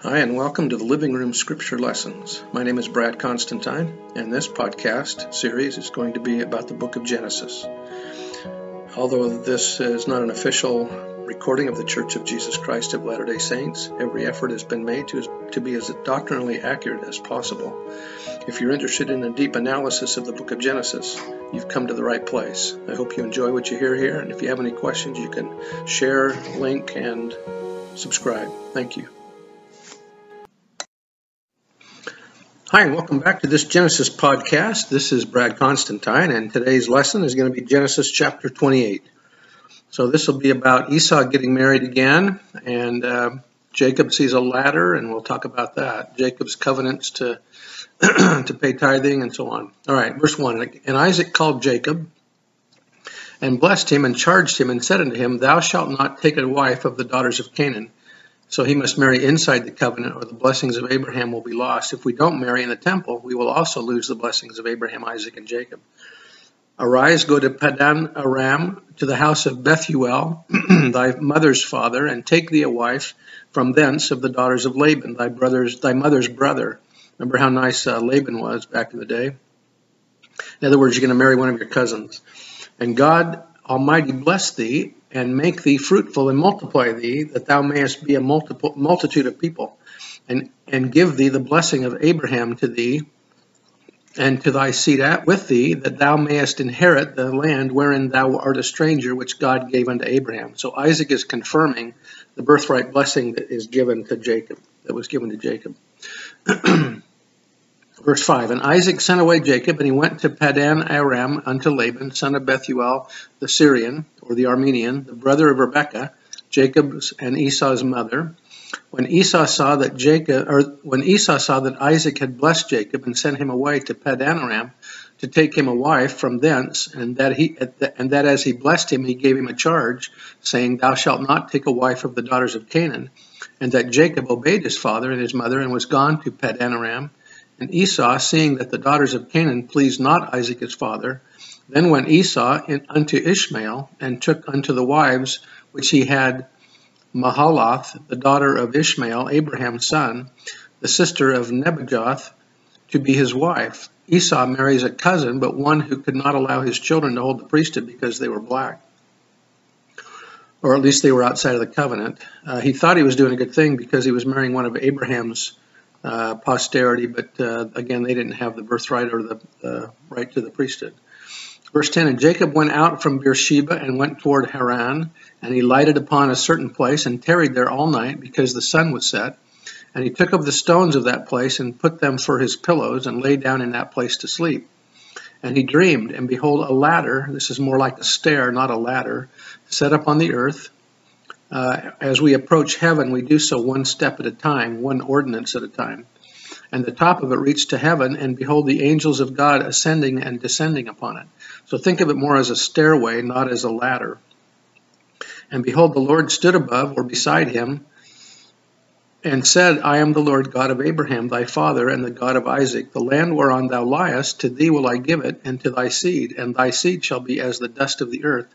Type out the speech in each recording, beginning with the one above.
Hi, and welcome to the Living Room Scripture Lessons. My name is Brad Constantine, and this podcast series is going to be about the book of Genesis. Although this is not an official recording of the Church of Jesus Christ of Latter day Saints, every effort has been made to, to be as doctrinally accurate as possible. If you're interested in a deep analysis of the book of Genesis, you've come to the right place. I hope you enjoy what you hear here, and if you have any questions, you can share, link, and subscribe. Thank you. Hi, and welcome back to this Genesis podcast. This is Brad Constantine, and today's lesson is going to be Genesis chapter 28. So, this will be about Esau getting married again, and uh, Jacob sees a ladder, and we'll talk about that. Jacob's covenants to, to pay tithing, and so on. All right, verse 1 And Isaac called Jacob and blessed him and charged him and said unto him, Thou shalt not take a wife of the daughters of Canaan so he must marry inside the covenant, or the blessings of Abraham will be lost. If we don't marry in the temple, we will also lose the blessings of Abraham, Isaac, and Jacob. Arise, go to Padan Aram, to the house of Bethuel, thy mother's father, and take thee a wife from thence of the daughters of Laban, thy brother's, thy mother's brother. Remember how nice uh, Laban was back in the day? In other words, you're going to marry one of your cousins. And God Almighty bless thee and make thee fruitful and multiply thee, that thou mayest be a multiple, multitude of people, and, and give thee the blessing of Abraham to thee and to thy seed at with thee, that thou mayest inherit the land wherein thou art a stranger, which God gave unto Abraham. So Isaac is confirming the birthright blessing that is given to Jacob, that was given to Jacob. Verse 5 And Isaac sent away Jacob, and he went to Padan Aram unto Laban, son of Bethuel the Syrian, or the Armenian, the brother of Rebekah, Jacob's and Esau's mother. When Esau saw that Jacob, or when Esau saw that Isaac had blessed Jacob and sent him away to Padan Aram to take him a wife from thence, and that he and that as he blessed him, he gave him a charge, saying, Thou shalt not take a wife of the daughters of Canaan, and that Jacob obeyed his father and his mother and was gone to Padan Aram and Esau, seeing that the daughters of Canaan pleased not Isaac his father, then went Esau in, unto Ishmael, and took unto the wives which he had Mahalath, the daughter of Ishmael, Abraham's son, the sister of Nebajoth, to be his wife. Esau marries a cousin, but one who could not allow his children to hold the priesthood because they were black. Or at least they were outside of the covenant. Uh, he thought he was doing a good thing because he was marrying one of Abraham's uh, posterity, but uh, again, they didn't have the birthright or the right to the priesthood. Verse 10 And Jacob went out from Beersheba and went toward Haran, and he lighted upon a certain place and tarried there all night because the sun was set. And he took of the stones of that place and put them for his pillows and lay down in that place to sleep. And he dreamed, and behold, a ladder, this is more like a stair, not a ladder, set up on the earth, uh, as we approach heaven, we do so one step at a time, one ordinance at a time. And the top of it reached to heaven, and behold, the angels of God ascending and descending upon it. So think of it more as a stairway, not as a ladder. And behold, the Lord stood above or beside him, and said, I am the Lord God of Abraham thy father, and the God of Isaac. The land whereon thou liest, to thee will I give it, and to thy seed, and thy seed shall be as the dust of the earth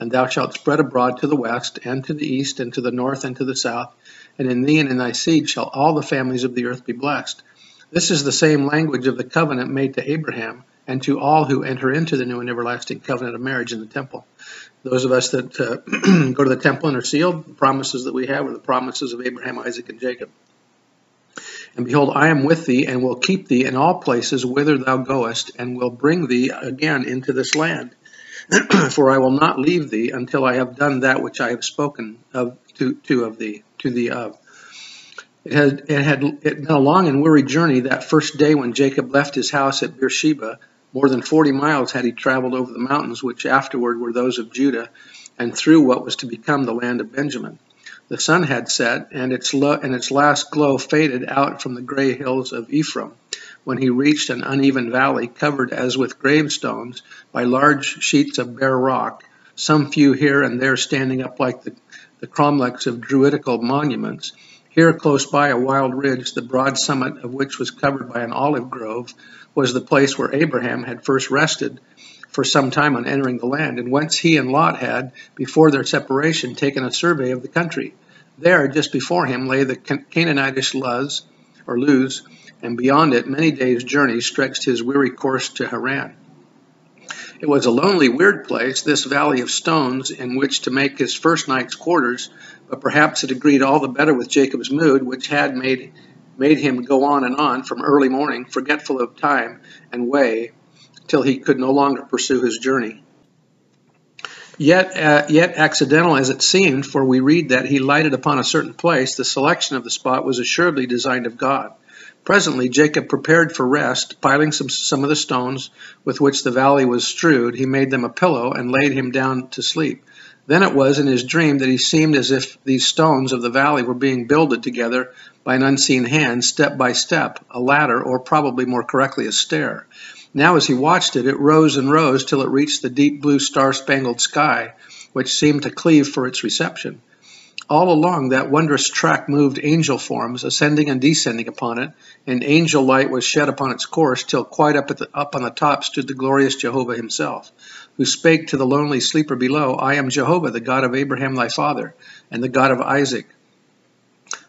and thou shalt spread abroad to the west, and to the east, and to the north, and to the south. And in thee and in thy seed shall all the families of the earth be blessed. This is the same language of the covenant made to Abraham and to all who enter into the new and everlasting covenant of marriage in the temple. Those of us that uh, go to the temple and are sealed, the promises that we have are the promises of Abraham, Isaac, and Jacob. And behold, I am with thee, and will keep thee in all places whither thou goest, and will bring thee again into this land. for I will not leave thee until I have done that which I have spoken of to, to of thee to thee of. It had it had it been a long and weary journey that first day when Jacob left his house at Beersheba. More than forty miles had he traveled over the mountains, which afterward were those of Judah, and through what was to become the land of Benjamin. The sun had set, and its lo- and its last glow faded out from the gray hills of Ephraim when he reached an uneven valley covered as with gravestones by large sheets of bare rock, some few here and there standing up like the, the cromlechs of druidical monuments. Here, close by a wild ridge, the broad summit of which was covered by an olive grove, was the place where Abraham had first rested for some time on entering the land, and whence he and Lot had, before their separation, taken a survey of the country. There, just before him, lay the Canaanitish Luz, or Luz, and beyond it, many days' journey stretched his weary course to Haran. It was a lonely, weird place, this valley of stones, in which to make his first night's quarters, but perhaps it agreed all the better with Jacob's mood, which had made made him go on and on from early morning, forgetful of time and way, till he could no longer pursue his journey. Yet, uh, yet accidental as it seemed, for we read that he lighted upon a certain place, the selection of the spot was assuredly designed of God. Presently Jacob prepared for rest, piling some, some of the stones with which the valley was strewed. He made them a pillow and laid him down to sleep. Then it was in his dream that he seemed as if these stones of the valley were being builded together by an unseen hand, step by step, a ladder, or probably more correctly, a stair. Now, as he watched it, it rose and rose till it reached the deep blue star spangled sky, which seemed to cleave for its reception. All along that wondrous track moved angel forms, ascending and descending upon it, and angel light was shed upon its course, till quite up, the, up on the top stood the glorious Jehovah himself, who spake to the lonely sleeper below, I am Jehovah, the God of Abraham thy father, and the God of Isaac.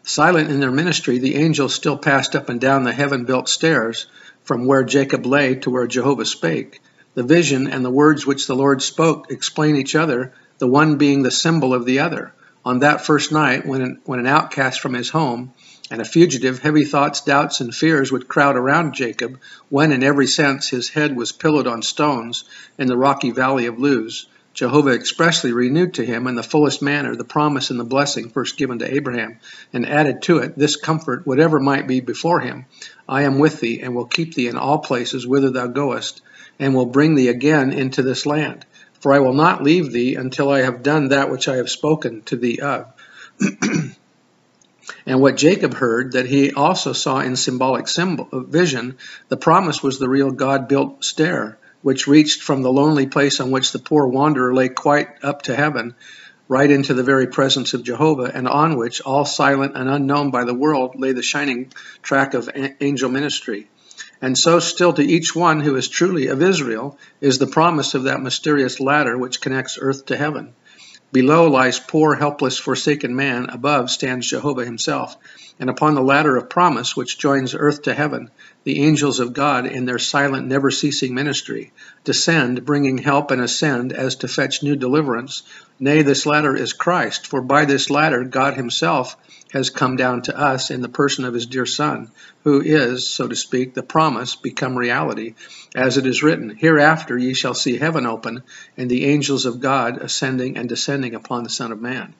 Silent in their ministry, the angels still passed up and down the heaven built stairs, from where Jacob lay to where Jehovah spake. The vision and the words which the Lord spoke explain each other, the one being the symbol of the other on that first night when an, when an outcast from his home and a fugitive, heavy thoughts, doubts, and fears would crowd around Jacob when, in every sense, his head was pillowed on stones in the rocky valley of Luz. Jehovah expressly renewed to him in the fullest manner the promise and the blessing first given to Abraham, and added to it this comfort, whatever might be before him I am with thee, and will keep thee in all places whither thou goest, and will bring thee again into this land. For I will not leave thee until I have done that which I have spoken to thee of. and what Jacob heard, that he also saw in symbolic symbol, uh, vision, the promise was the real God built stair, which reached from the lonely place on which the poor wanderer lay quite up to heaven, right into the very presence of Jehovah, and on which, all silent and unknown by the world, lay the shining track of angel ministry. And so, still to each one who is truly of Israel is the promise of that mysterious ladder which connects earth to heaven. Below lies poor, helpless, forsaken man. Above stands Jehovah himself. And upon the ladder of promise, which joins earth to heaven, the angels of God, in their silent, never ceasing ministry, descend, bringing help and ascend as to fetch new deliverance. Nay, this ladder is Christ, for by this ladder God himself has come down to us in the person of his dear Son, who is, so to speak, the promise become reality, as it is written, Hereafter ye shall see heaven open, and the angels of God ascending and descending upon the Son of Man.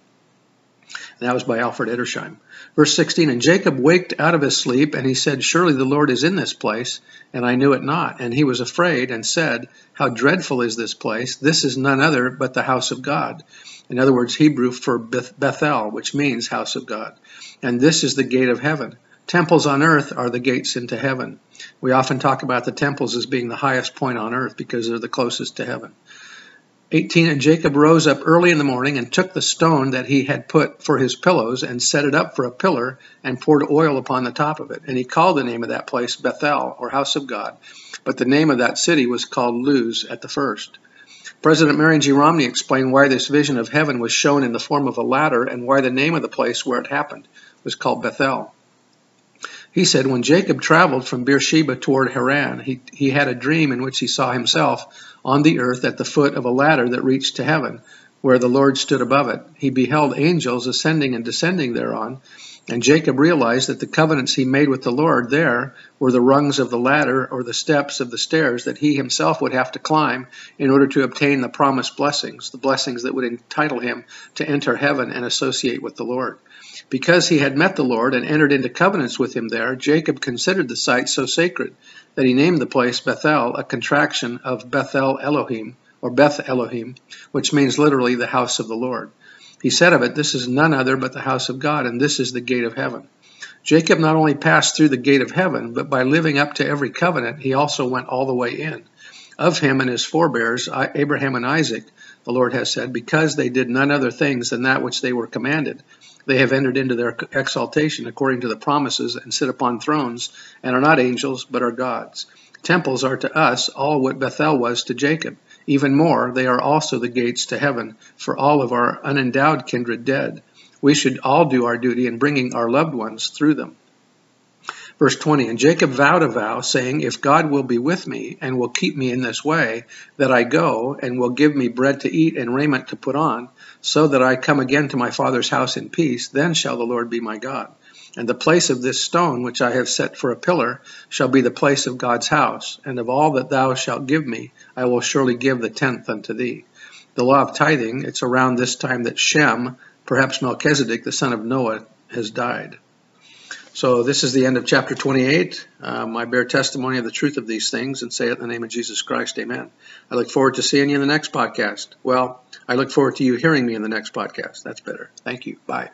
That was by Alfred Edersheim. Verse 16 And Jacob waked out of his sleep, and he said, Surely the Lord is in this place, and I knew it not. And he was afraid, and said, How dreadful is this place! This is none other but the house of God. In other words, Hebrew for Bethel, which means house of God. And this is the gate of heaven. Temples on earth are the gates into heaven. We often talk about the temples as being the highest point on earth because they're the closest to heaven. 18 And Jacob rose up early in the morning and took the stone that he had put for his pillows and set it up for a pillar and poured oil upon the top of it. And he called the name of that place Bethel, or house of God. But the name of that city was called Luz at the first. President Marion G. Romney explained why this vision of heaven was shown in the form of a ladder and why the name of the place where it happened was called Bethel. He said, When Jacob traveled from Beersheba toward Haran, he, he had a dream in which he saw himself on the earth at the foot of a ladder that reached to heaven, where the Lord stood above it. He beheld angels ascending and descending thereon, and Jacob realized that the covenants he made with the Lord there were the rungs of the ladder or the steps of the stairs that he himself would have to climb in order to obtain the promised blessings, the blessings that would entitle him to enter heaven and associate with the Lord. Because he had met the Lord and entered into covenants with him there, Jacob considered the site so sacred that he named the place Bethel, a contraction of Bethel Elohim, or Beth Elohim, which means literally the house of the Lord. He said of it, This is none other but the house of God, and this is the gate of heaven. Jacob not only passed through the gate of heaven, but by living up to every covenant, he also went all the way in. Of him and his forebears, Abraham and Isaac, the Lord has said, because they did none other things than that which they were commanded, they have entered into their exaltation according to the promises and sit upon thrones, and are not angels, but are gods. Temples are to us all what Bethel was to Jacob. Even more, they are also the gates to heaven for all of our unendowed kindred dead. we should all do our duty in bringing our loved ones through them. Verse 20, and Jacob vowed a vow, saying, If God will be with me and will keep me in this way, that I go and will give me bread to eat and raiment to put on, so that I come again to my father's house in peace, then shall the Lord be my God. And the place of this stone which I have set for a pillar shall be the place of God's house, and of all that thou shalt give me, I will surely give the tenth unto thee. The law of tithing, it's around this time that Shem, perhaps Melchizedek, the son of Noah, has died. So this is the end of chapter 28. Um, I bear testimony of the truth of these things and say it in the name of Jesus Christ. Amen. I look forward to seeing you in the next podcast. Well, I look forward to you hearing me in the next podcast. That's better. Thank you. Bye.